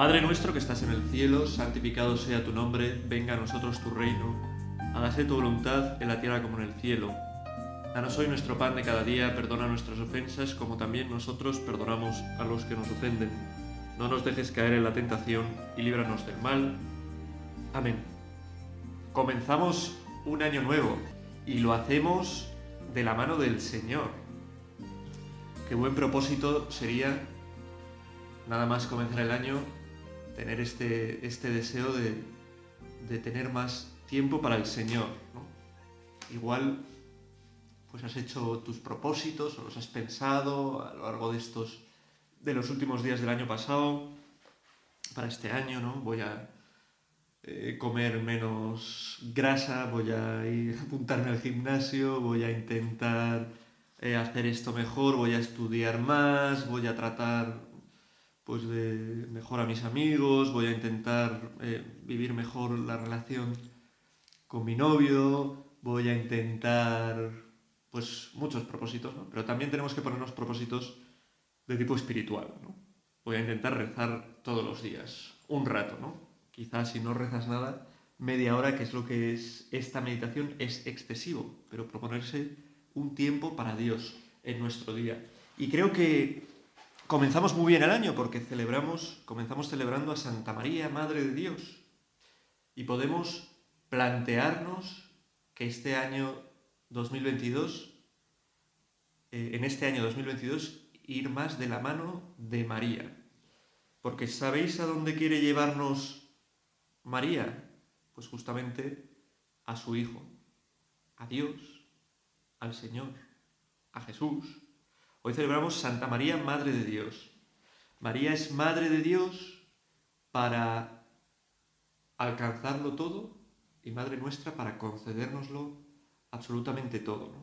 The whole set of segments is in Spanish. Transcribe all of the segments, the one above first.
Padre nuestro que estás en el cielo, santificado sea tu nombre, venga a nosotros tu reino, hágase tu voluntad en la tierra como en el cielo. Danos hoy nuestro pan de cada día, perdona nuestras ofensas como también nosotros perdonamos a los que nos ofenden. No nos dejes caer en la tentación y líbranos del mal. Amén. Comenzamos un año nuevo y lo hacemos de la mano del Señor. Qué buen propósito sería, nada más comenzar el año, tener este, este deseo de, de tener más tiempo para el Señor. Igual pues has hecho tus propósitos o los has pensado a lo largo de estos de los últimos días del año pasado para este año, ¿no? Voy a eh, comer menos grasa, voy a ir a apuntarme al gimnasio, voy a intentar eh, hacer esto mejor, voy a estudiar más, voy a tratar pues de mejor a mis amigos, voy a intentar eh, vivir mejor la relación con mi novio, voy a intentar pues muchos propósitos, ¿no? Pero también tenemos que ponernos propósitos de tipo espiritual, ¿no? Voy a intentar rezar todos los días, un rato, ¿no? Quizás si no rezas nada, media hora, que es lo que es esta meditación, es excesivo, pero proponerse un tiempo para Dios en nuestro día. Y creo que comenzamos muy bien el año porque celebramos, comenzamos celebrando a Santa María, Madre de Dios. Y podemos plantearnos que este año 2022, eh, en este año 2022, ir más de la mano de María. Porque ¿sabéis a dónde quiere llevarnos María? Pues justamente a su Hijo, a Dios, al Señor, a Jesús. Hoy celebramos Santa María, Madre de Dios. María es Madre de Dios para alcanzarlo todo y Madre nuestra para concedérnoslo absolutamente todo.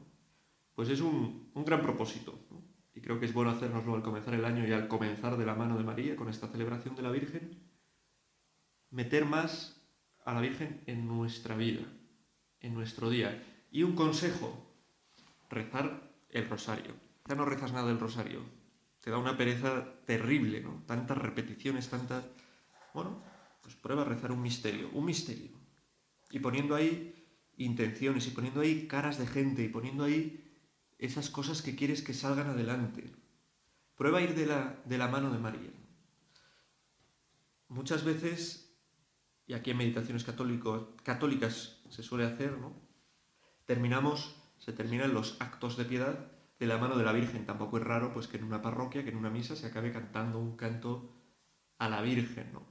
Pues es un, gran propósito. Y creo que es bueno hacernoslo al comenzar el año y al comenzar de la mano de María con esta celebración de la Virgen. Meter más a la Virgen en nuestra vida, en nuestro día. Y un consejo, rezar el rosario. Ya no rezas nada del rosario. Te da una pereza terrible, ¿no? Tantas repeticiones, tantas... Bueno, pues prueba a rezar un misterio, un misterio. Y poniendo ahí intenciones y poniendo ahí caras de gente y poniendo ahí esas cosas que quieres que salgan adelante. Prueba a ir de la, de la mano de María. Muchas veces, y aquí en meditaciones católicas se suele hacer, ¿no? Terminamos, se terminan los actos de piedad de la mano de la Virgen. Tampoco es raro pues que en una parroquia, que en una misa se acabe cantando un canto a la Virgen, ¿no?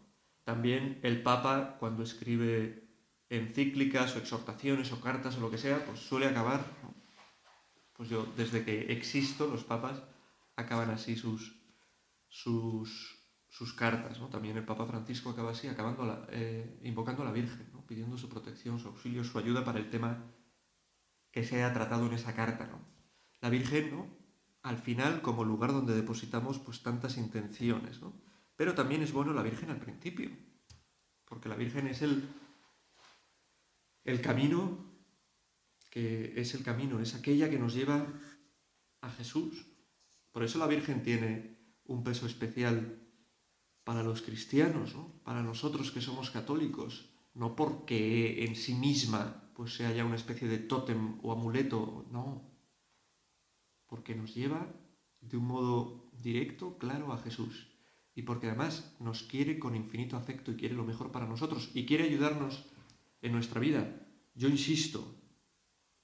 También el Papa, cuando escribe encíclicas o exhortaciones o cartas o lo que sea, pues suele acabar, pues yo desde que existo, los papas acaban así sus, sus, sus cartas, ¿no? También el Papa Francisco acaba así, acabando la, eh, invocando a la Virgen, ¿no? pidiendo su protección, su auxilio, su ayuda para el tema que se ha tratado en esa carta, ¿no? La Virgen, ¿no? Al final, como lugar donde depositamos pues tantas intenciones, ¿no? Pero también es bueno la Virgen al principio, porque la Virgen es el, el camino, que es el camino, es aquella que nos lleva a Jesús. Por eso la Virgen tiene un peso especial para los cristianos, para nosotros que somos católicos, no porque en sí misma pues sea ya una especie de tótem o amuleto, no, porque nos lleva de un modo directo, claro, a Jesús. Y porque además nos quiere con infinito afecto y quiere lo mejor para nosotros y quiere ayudarnos en nuestra vida. Yo insisto,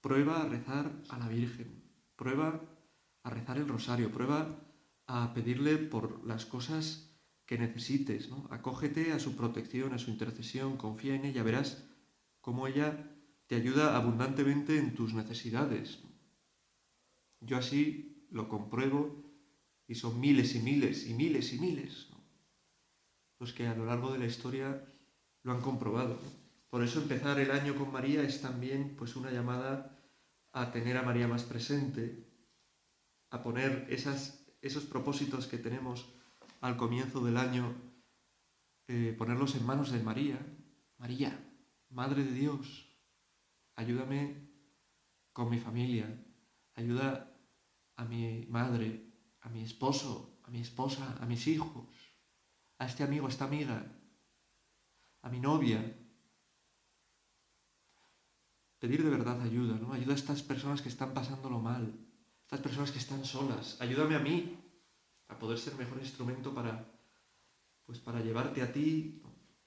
prueba a rezar a la Virgen, prueba a rezar el rosario, prueba a pedirle por las cosas que necesites, ¿no? Acógete a su protección, a su intercesión, confía en ella, verás cómo ella te ayuda abundantemente en tus necesidades. Yo así lo compruebo y son miles y miles y miles y miles los que a lo largo de la historia lo han comprobado. Por eso empezar el año con María es también pues una llamada a tener a María más presente, a poner esos propósitos que tenemos al comienzo del año, eh, ponerlos en manos de María. María, Madre de Dios, ayúdame con mi familia, ayuda a mi madre, a mi esposo, a mi esposa, a mis hijos, a este amigo, a esta amiga, a mi novia. Pedir de verdad ayuda, ¿no? Ayuda a estas personas que están pasándolo mal, estas personas que están solas. Ayúdame a mí a poder ser mejor instrumento para, pues para llevarte a ti,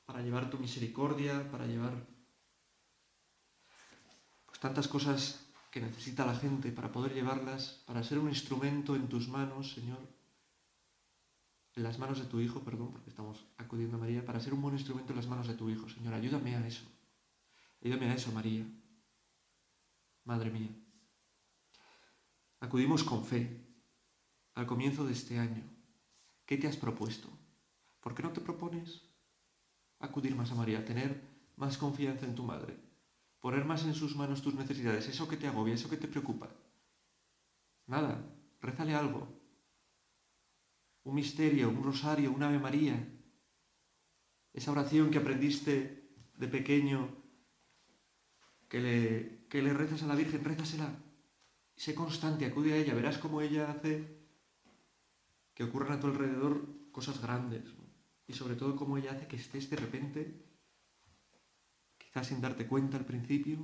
para llevar tu misericordia, para llevar pues tantas cosas que necesita la gente para poder llevarlas, para ser un instrumento en tus manos, Señor, en las manos de tu Hijo, perdón, porque estamos acudiendo a María, para ser un buen instrumento en las manos de tu Hijo, Señor. Ayúdame a eso. Ayúdame a eso, María. Madre mía. Acudimos con fe al comienzo de este año. ¿Qué te has propuesto? ¿Por qué no te propones acudir más a María, tener más confianza en tu madre, poner más en sus manos tus necesidades, eso que te agobia, eso que te preocupa? Nada, rézale algo, un misterio, un rosario, un Ave María. Esa oración que aprendiste de pequeño, que le, que le rezas a la Virgen, rézasela. Sé constante, acude a ella, verás cómo ella hace que ocurran a tu alrededor cosas grandes. Y sobre todo cómo ella hace que estés de repente, quizás sin darte cuenta al principio,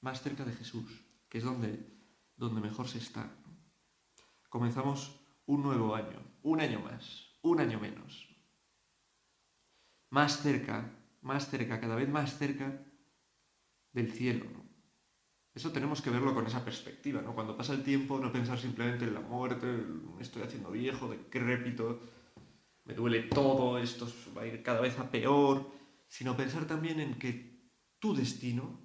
más cerca de Jesús, que es donde, donde mejor se está. Comenzamos un nuevo año, un año más, un año menos. Más cerca, más cerca, cada vez más cerca del cielo. Eso tenemos que verlo con esa perspectiva, ¿no? Cuando pasa el tiempo, no pensar simplemente en la muerte, estoy haciendo viejo, decrépito, me duele todo, esto va a ir cada vez a peor, sino pensar también en que tu destino,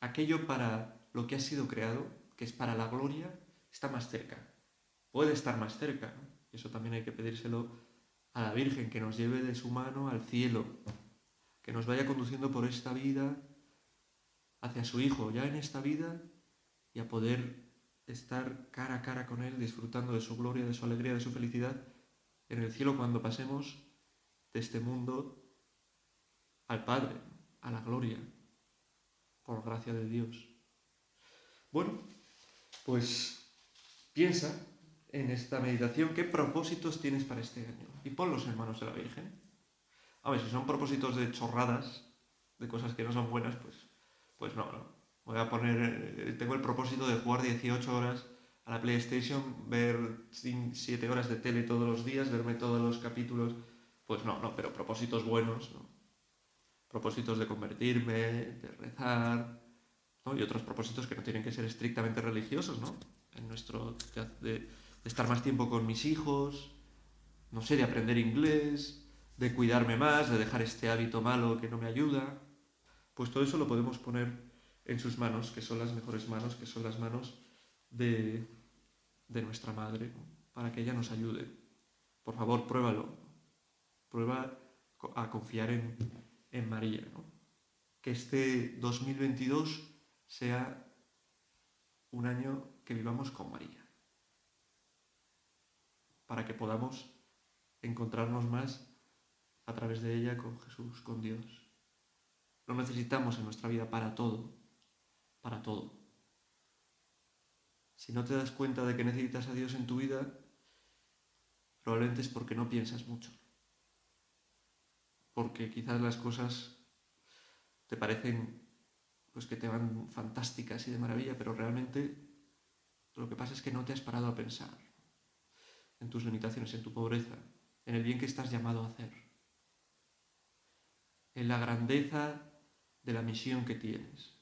aquello para lo que has sido creado, que es para la gloria, está más cerca puede estar más cerca. Eso también hay que pedírselo a la Virgen, que nos lleve de su mano al cielo, que nos vaya conduciendo por esta vida hacia su Hijo, ya en esta vida, y a poder estar cara a cara con Él, disfrutando de su gloria, de su alegría, de su felicidad, en el cielo cuando pasemos de este mundo al Padre, a la gloria, por gracia de Dios. Bueno, pues piensa en esta meditación qué propósitos tienes para este año y ponlos en manos de la Virgen. A ver, si son propósitos de chorradas, de cosas que no son buenas, pues, pues no, no. Voy a poner, eh, tengo el propósito de jugar 18 horas a la PlayStation, ver 7 horas de tele todos los días, verme todos los capítulos, pues no, no, pero propósitos buenos, ¿no? Propósitos de convertirme, de rezar, ¿no? Y otros propósitos que no tienen que ser estrictamente religiosos, ¿no? En nuestro... De, estar más tiempo con mis hijos, no sé, de aprender inglés, de cuidarme más, de dejar este hábito malo que no me ayuda, pues todo eso lo podemos poner en sus manos, que son las mejores manos, que son las manos de, de nuestra madre, para que ella nos ayude. Por favor, pruébalo. Prueba a confiar en, en María. Que este 2022 sea un año que vivamos con María para que podamos encontrarnos más a través de ella con Jesús, con Dios. Lo necesitamos en nuestra vida para todo, para todo. Si no te das cuenta de que necesitas a Dios en tu vida, probablemente es porque no piensas mucho. Porque quizás las cosas te parecen pues que te van fantásticas y de maravilla, pero realmente lo que pasa es que no te has parado a pensar en tus limitaciones, en tu pobreza, en el bien que estás llamado a hacer, en la grandeza de la misión que tienes.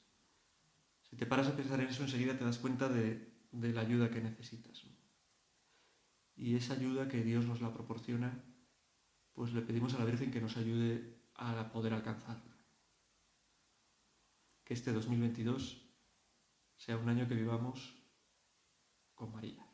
Si te paras a pensar en eso, enseguida te das cuenta de, la ayuda que necesitas. Y esa ayuda que Dios nos la proporciona, pues le pedimos a la Virgen que nos ayude a poder alcanzarla. Que este 2022 sea un año que vivamos con María.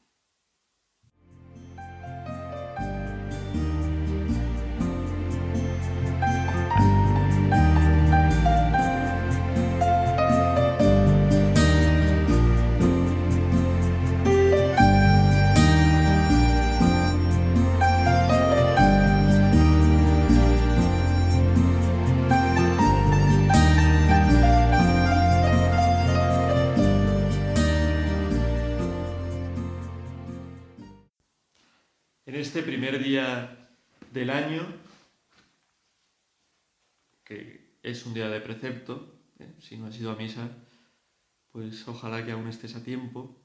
Este primer día del año que es un día de precepto, ¿eh? si no has ido a misa, pues ojalá que aún estés a tiempo,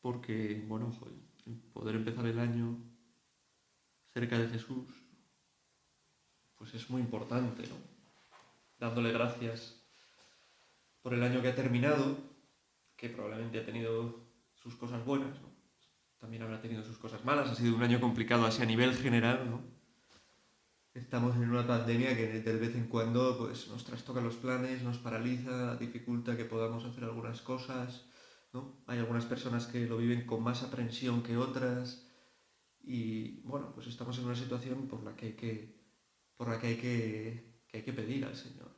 porque, bueno, poder empezar el año cerca de Jesús, pues es muy importante, ¿no? Dándole gracias por el año que ha terminado, que probablemente ha tenido sus cosas buenas, ¿no? También habrá tenido sus cosas malas, ha sido un año complicado así a nivel general, ¿no? Estamos en una pandemia que de vez en cuando pues, nos trastoca los planes, nos paraliza, dificulta que podamos hacer algunas cosas, ¿no? Hay algunas personas que lo viven con más aprensión que otras y bueno, pues estamos en una situación por la que hay que, por la que, hay que, que hay que pedir al Señor,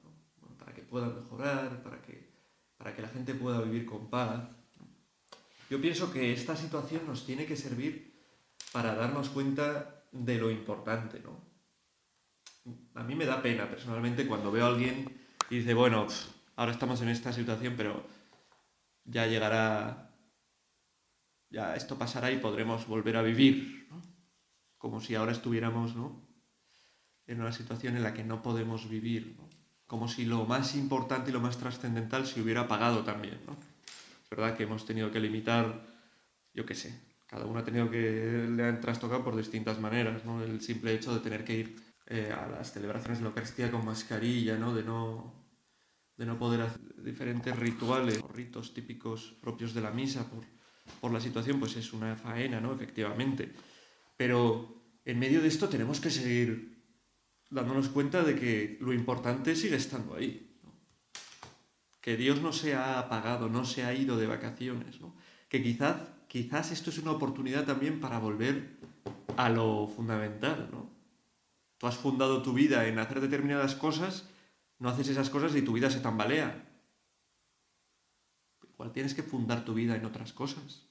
para que pueda mejorar, para que, para que la gente pueda vivir con paz. Yo pienso que esta situación nos tiene que servir para darnos cuenta de lo importante, ¿no? a mí me da pena personalmente cuando veo a alguien y dice, bueno, ahora estamos en esta situación, pero ya llegará, ya esto pasará y podremos volver a vivir, como si ahora estuviéramos ¿no? en una situación en la que no podemos vivir, como si lo más importante y lo más trascendental se hubiera apagado también. ¿no? Es verdad que hemos tenido que limitar, yo qué sé, cada uno ha tenido que le han trastocado por distintas maneras, ¿no? el simple hecho de tener que ir eh, a las celebraciones de la Eucaristía con mascarilla, ¿no? De no, de no poder hacer diferentes rituales o ritos típicos propios de la misa por, por la situación, pues es una faena, ¿no? Efectivamente. Pero en medio de esto tenemos que seguir dándonos cuenta de que lo importante sigue estando ahí. Que Dios no se ha apagado, no se ha ido de vacaciones. ¿no? Que quizás, quizás esto es una oportunidad también para volver a lo fundamental. ¿no? Tú has fundado tu vida en hacer determinadas cosas, no haces esas cosas y tu vida se tambalea. Igual tienes que fundar tu vida en otras cosas.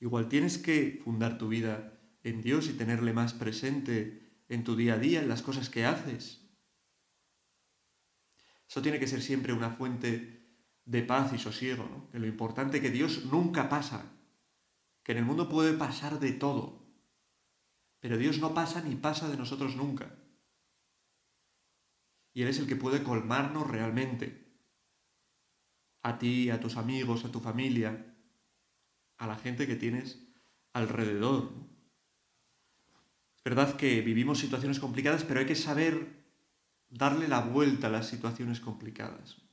Igual tienes que fundar tu vida en Dios y tenerle más presente en tu día a día, en las cosas que haces. Eso tiene que ser siempre una fuente de paz y sosiego, ¿no? Que lo importante que Dios nunca pasa, que en el mundo puede pasar de todo, pero Dios no pasa ni pasa de nosotros nunca. Y Él es el que puede colmarnos realmente. A ti, a tus amigos, a tu familia, a la gente que tienes alrededor. Es verdad que vivimos situaciones complicadas, pero hay que saber darle la vuelta a las situaciones complicadas.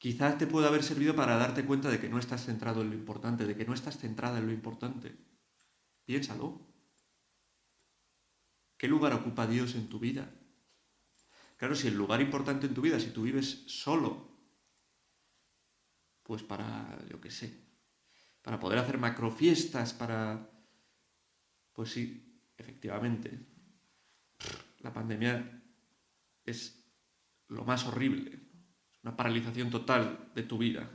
Quizás te pueda haber servido para darte cuenta de que no estás centrado en lo importante, de que no estás centrada en lo importante. Piénsalo. ¿Qué lugar ocupa Dios en tu vida? Claro, si el lugar importante en tu vida, si tú vives solo, pues para, yo qué sé, para poder hacer macrofiestas, para... Pues sí, efectivamente, la pandemia es lo más horrible, una paralización total de tu vida.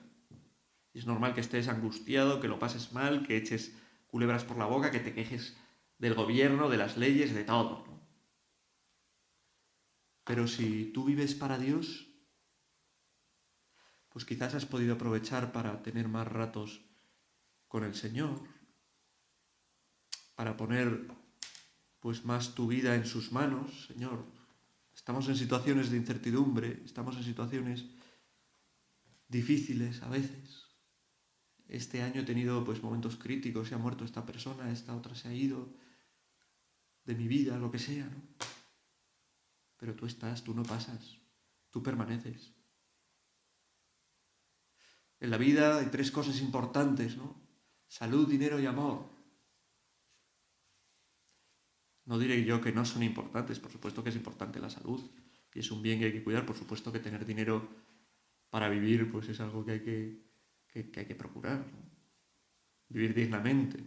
Es normal que estés angustiado, que lo pases mal, que eches culebras por la boca, que te quejes del gobierno, de las leyes, de todo. Pero si tú vives para Dios, pues quizás has podido aprovechar para tener más ratos con el Señor, para poner pues más tu vida en sus manos, Señor. Estamos en situaciones de incertidumbre, estamos en situaciones difíciles a veces este año he tenido pues momentos críticos, se ha muerto esta persona, esta otra se ha ido de mi vida, lo que sea, ¿no? Pero tú estás, tú no pasas, tú permaneces. En la vida hay tres cosas importantes, ¿no? Salud, dinero y amor. No diré yo que no son importantes, por supuesto que es importante la salud y es un bien que hay que cuidar, por supuesto que tener dinero para vivir pues es algo que hay que que, hay que procurar. Vivir dignamente.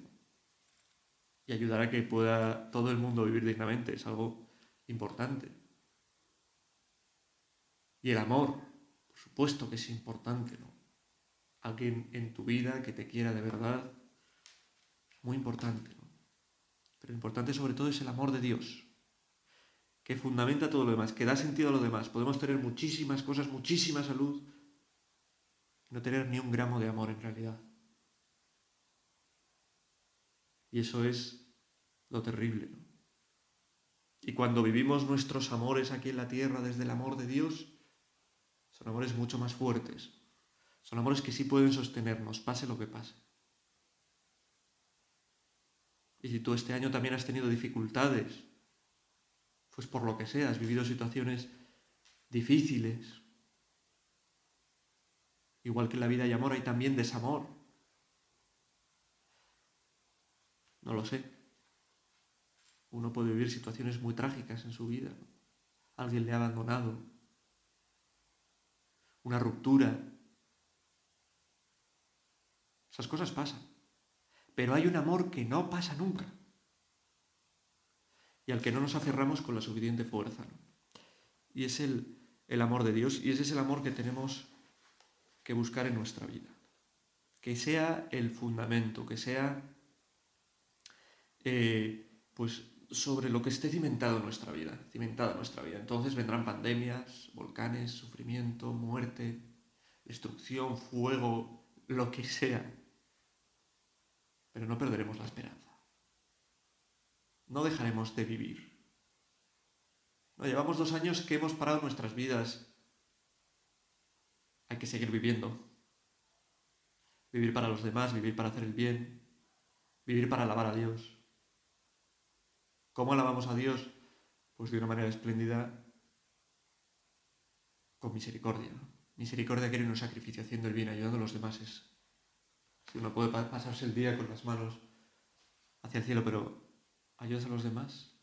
Y ayudar a que pueda todo el mundo vivir dignamente es algo importante. Y el amor, por supuesto que es importante, ¿no? Alguien en tu vida que te quiera de verdad, muy importante. Pero lo importante sobre todo es el amor de Dios, que fundamenta todo lo demás, que da sentido a lo demás. Podemos tener muchísimas cosas, muchísima salud, no tener ni un gramo de amor en realidad. Y eso es lo terrible. Y cuando vivimos nuestros amores aquí en la tierra desde el amor de Dios, son amores mucho más fuertes. Son amores que sí pueden sostenernos, pase lo que pase. Y si tú este año también has tenido dificultades, pues por lo que sea, has vivido situaciones difíciles, igual que en la vida hay amor, hay también desamor. No lo sé. Uno puede vivir situaciones muy trágicas en su vida. Alguien le ha abandonado. Una ruptura. Esas cosas pasan. Pero hay un amor que no pasa nunca. Y al que no nos aferramos con la suficiente fuerza. Y es el, el amor de Dios. Y ese es el amor que tenemos que buscar en nuestra vida. Que sea el fundamento, que sea eh, pues sobre lo que esté cimentado en nuestra vida, cimentada nuestra vida. Entonces vendrán pandemias, volcanes, sufrimiento, muerte, destrucción, fuego, lo que sea. Pero no perderemos la esperanza. No dejaremos de vivir. No, llevamos dos años que hemos parado nuestras vidas. Hay que seguir viviendo. Vivir para los demás, vivir para hacer el bien, vivir para alabar a Dios. ¿Cómo alabamos a Dios? Pues de una manera espléndida, con misericordia. Misericordia quiere un sacrificio, haciendo el bien, ayudando a los demás. Es, uno puede pasarse el día con las manos hacia el cielo, pero ¿ayudas a los demás?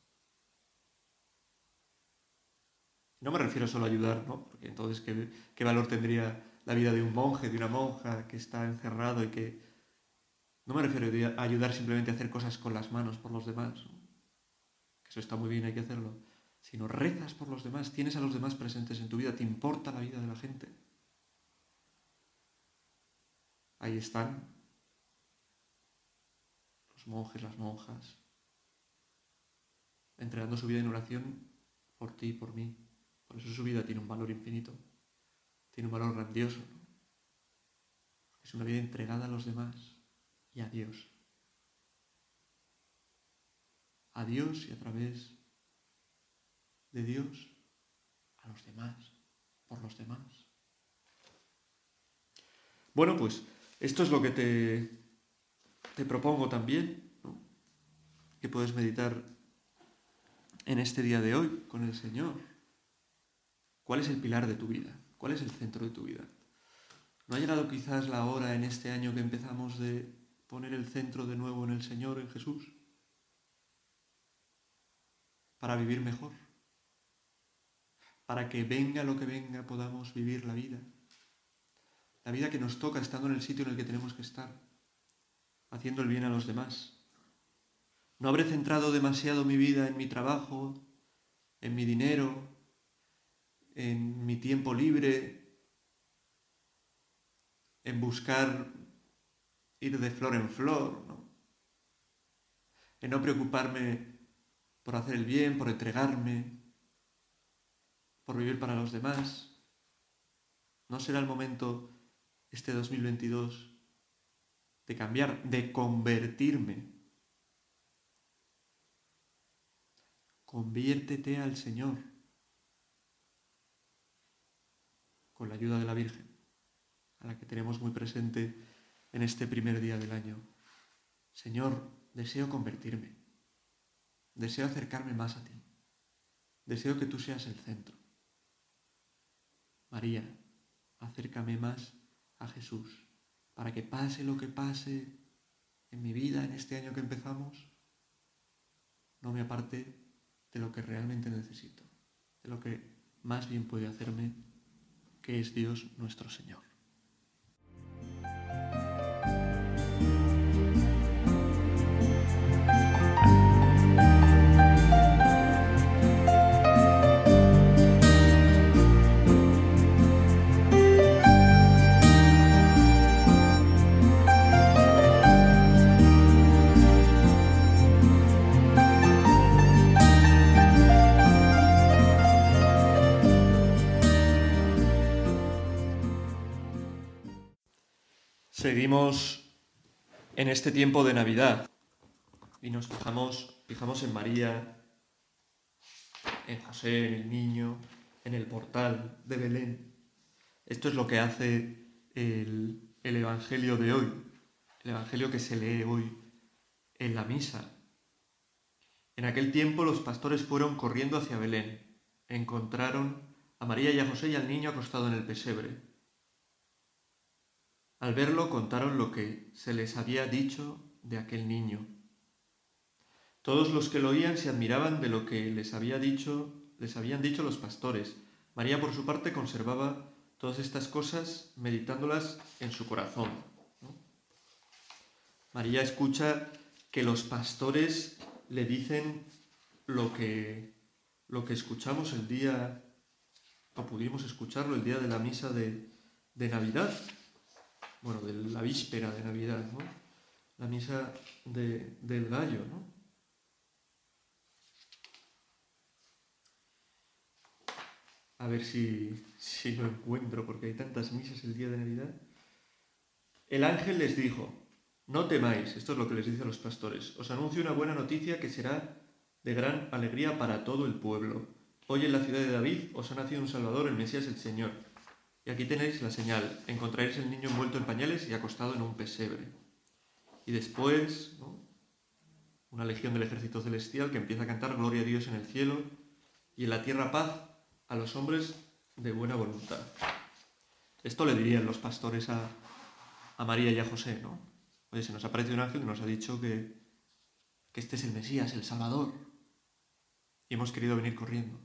No me refiero solo a ayudar, ¿no? Porque entonces, ¿qué, ¿qué, valor tendría la vida de un monje, de una monja que está encerrado y que... No me refiero a ayudar simplemente a hacer cosas con las manos por los demás. ¿no? Eso está muy bien, hay que hacerlo. Si no rezas por los demás, tienes a los demás presentes en tu vida, te importa la vida de la gente. Ahí están monjes, las monjas, entregando su vida en oración por ti y por mí. Por eso su vida tiene un valor infinito, tiene un valor grandioso. Es una vida entregada a los demás y a Dios a Dios y a través de Dios a los demás, por los demás. Bueno, pues esto es lo que te, te propongo también, que puedes meditar en este día de hoy con el Señor. ¿Cuál es el pilar de tu vida? ¿Cuál es el centro de tu vida? ¿No ha llegado quizás la hora en este año que empezamos de poner el centro de nuevo en el Señor, en Jesús? para vivir mejor, para que venga lo que venga podamos vivir la vida, la vida que nos toca estando en el sitio en el que tenemos que estar, haciendo el bien a los demás. No habré centrado demasiado mi vida en mi trabajo, en mi dinero, en mi tiempo libre, en buscar ir de flor en flor, ¿no? en no preocuparme por hacer el bien, por entregarme, por vivir para los demás. ¿No será el momento, este 2022, de cambiar, de convertirme? Conviértete al Señor con la ayuda de la Virgen, a la que tenemos muy presente en este primer día del año. Señor, deseo convertirme. Deseo acercarme más a ti. Deseo que tú seas el centro. María, acércame más a Jesús para que pase lo que pase en mi vida en este año que empezamos, no me aparte de lo que realmente necesito, de lo que más bien puede hacerme, que es Dios nuestro Señor. Seguimos en este tiempo de Navidad y nos fijamos, en María, en José, en el niño, en el portal de Belén. Esto es lo que hace el, el Evangelio de hoy, el Evangelio que se lee hoy en la misa. En aquel tiempo los pastores fueron corriendo hacia Belén. Encontraron a María y a José y al niño acostado en el pesebre. Al verlo contaron lo que se les había dicho de aquel niño. Todos los que lo oían se admiraban de lo que les había dicho, les habían dicho los pastores. María por su parte conservaba todas estas cosas meditándolas en su corazón. María escucha que los pastores le dicen lo que, lo que escuchamos el día, o pudimos escucharlo el día de la misa de, de Navidad, bueno, de la víspera de Navidad, ¿no? La misa de, del gallo, ¿no? A ver si, si lo encuentro, porque hay tantas misas el día de Navidad. El ángel les dijo, no temáis, esto es lo que les dice a los pastores, os anuncio una buena noticia que será de gran alegría para todo el pueblo. Hoy en la ciudad de David os ha nacido un Salvador, el Mesías el Señor. Y aquí tenéis la señal, encontraréis el niño envuelto en pañales y acostado en un pesebre. Y después, una legión del ejército celestial que empieza a cantar Gloria a Dios en el cielo y en la tierra paz a los hombres de buena voluntad. Esto le dirían los pastores a, a María y a José, ¿no? Oye, se nos aparece un ángel y nos ha dicho que, que este es el Mesías, el Salvador. Y hemos querido venir corriendo.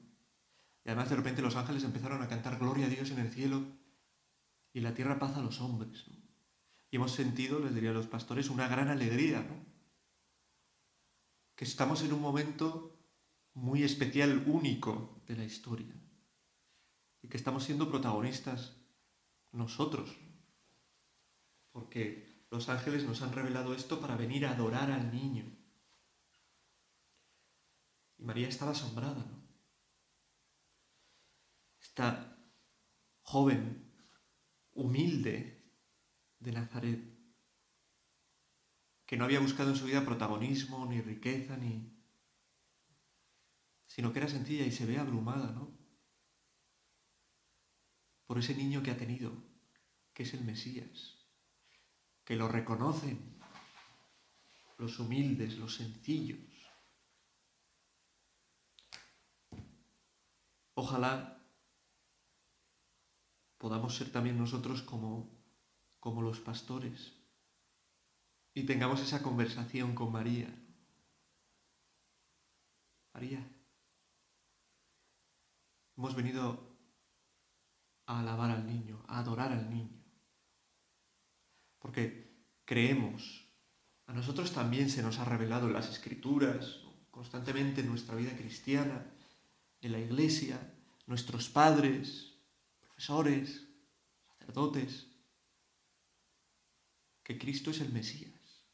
Y además de repente los ángeles empezaron a cantar gloria a Dios en el cielo y la tierra paz a los hombres. Y hemos sentido, les diría a los pastores, una gran alegría. Que estamos en un momento muy especial, único de la historia. Y que estamos siendo protagonistas nosotros. Porque los ángeles nos han revelado esto para venir a adorar al niño. Y María estaba asombrada, ¿no? Esta joven, humilde de Nazaret, que no había buscado en su vida protagonismo, ni riqueza, ni... sino que era sencilla y se ve abrumada, ¿no? Por ese niño que ha tenido, que es el Mesías que lo reconocen, los humildes, los sencillos. Ojalá podamos ser también nosotros como, como los pastores y tengamos esa conversación con María. María, hemos venido a alabar al niño, a adorar al niño porque creemos. A nosotros también se nos ha revelado en las escrituras, constantemente en nuestra vida cristiana, en la iglesia, nuestros padres, profesores, sacerdotes, que Cristo es el Mesías,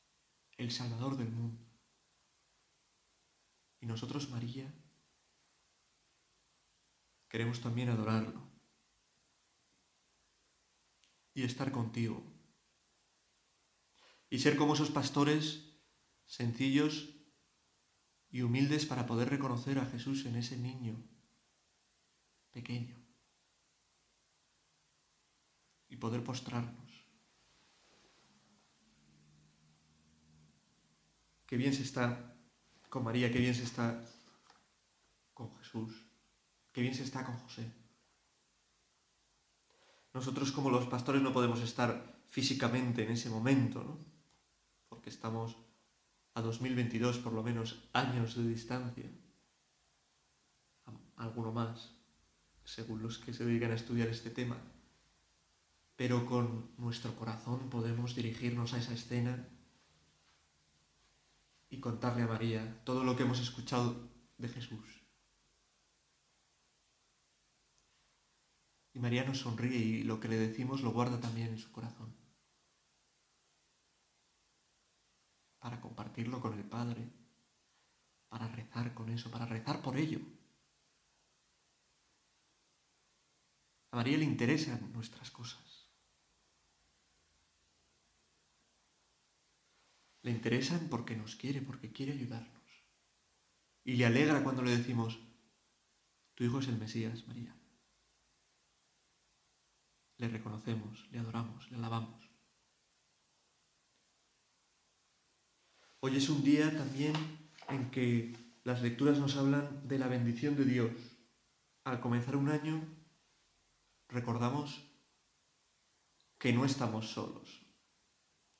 el Salvador del mundo. Y nosotros, María, queremos también adorarlo y estar contigo y ser como esos pastores sencillos y humildes para poder reconocer a Jesús en ese niño pequeño y poder postrarnos. Qué bien se está con María, qué bien se está con Jesús, qué bien se está con José. Nosotros como los pastores no podemos estar físicamente en ese momento, ¿no? porque estamos a 2022 por lo menos años de distancia, alguno más, según los que se dedican a estudiar este tema, pero con nuestro corazón podemos dirigirnos a esa escena y contarle a María todo lo que hemos escuchado de Jesús. Y María nos sonríe y lo que le decimos lo guarda también en su corazón. para compartirlo con el Padre, para rezar con eso, para rezar por ello. A María le interesan nuestras cosas. Le interesan porque nos quiere, porque quiere ayudarnos. Y le alegra cuando le decimos, Tu Hijo es el Mesías, María. Le reconocemos, le adoramos, le alabamos. Hoy es un día también en que las lecturas nos hablan de la bendición de Dios. Al comenzar un año recordamos que no estamos solos,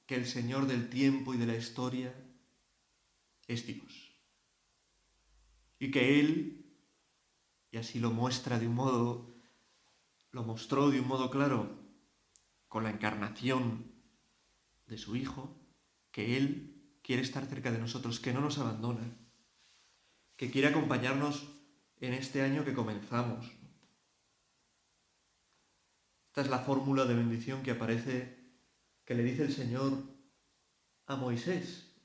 que el Señor del tiempo y de la historia es Dios. Y que Él, y así lo muestra de un modo, lo mostró de un modo claro con la encarnación de su Hijo, que Él quiere estar cerca de nosotros, que no nos abandona, que quiere acompañarnos en este año que comenzamos. Esta es la fórmula de bendición que aparece, que le dice el Señor a Moisés.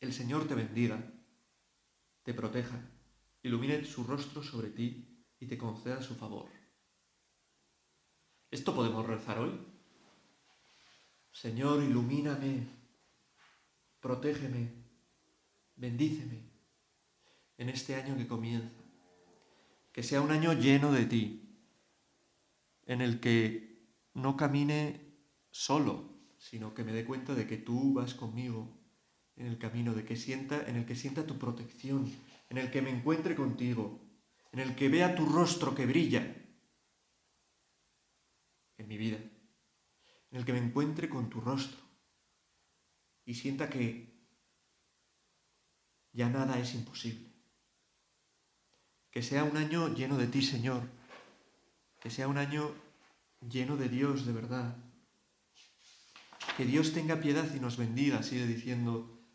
El Señor te bendiga, te proteja, ilumine su rostro sobre ti y te conceda su favor. ¿Esto podemos rezar hoy? Señor, ilumíname, protégeme, bendíceme en este año que comienza. Que sea un año lleno de ti, en el que no camine solo, sino que me dé cuenta de que tú vas conmigo en el camino, de que sienta, en el que sienta tu protección, en el que me encuentre contigo, en el que vea tu rostro que brilla en mi vida, en el que me encuentre con tu rostro y sienta que ya nada es imposible. Que sea un año lleno de ti, Señor. Que sea un año lleno de Dios, de verdad. Que Dios tenga piedad y nos bendiga, sigue diciendo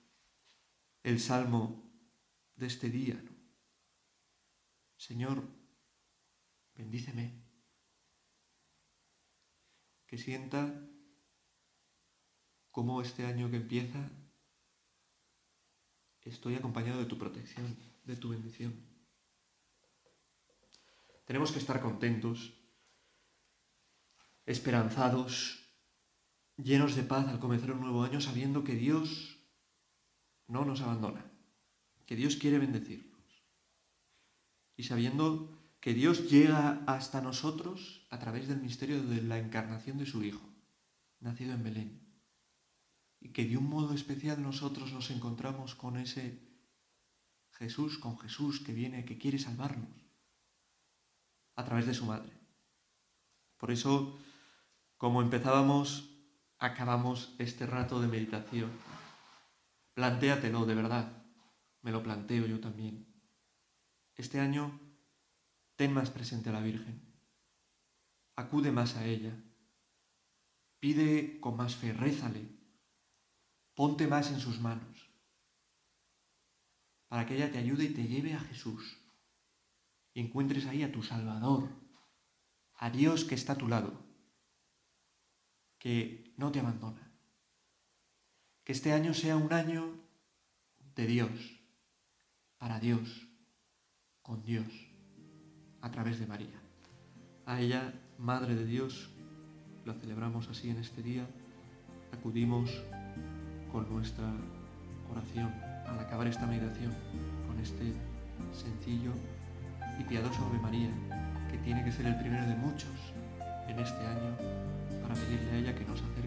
el salmo de este día. Señor, bendíceme. Que sienta cómo este año que empieza estoy acompañado de tu protección, de tu bendición. Tenemos que estar contentos, esperanzados, llenos de paz al comenzar un nuevo año, sabiendo que Dios no nos abandona, que Dios quiere bendecirnos. Y sabiendo que Dios llega hasta nosotros a través del misterio de la encarnación de su Hijo, nacido en Belén. Y que de un modo especial nosotros nos encontramos con ese Jesús, con Jesús que viene, que quiere salvarnos a través de su madre. Por eso, como empezábamos, acabamos este rato de meditación. Plantéatelo de verdad. Me lo planteo yo también. Este año, ten más presente a la Virgen. Acude más a ella. Pide con más fe, rézale. Ponte más en sus manos. Para que ella te ayude y te lleve a Jesús y encuentres ahí a tu Salvador, a Dios que está a tu lado, que no te abandona. Que este año sea un año de Dios, para Dios, con Dios, a través de María. A ella, Madre de Dios, lo celebramos así en este día, acudimos con nuestra oración al acabar esta meditación, con este sencillo y piadoso Ave María, que tiene que ser el primero de muchos en este año para pedirle a ella que nos acerque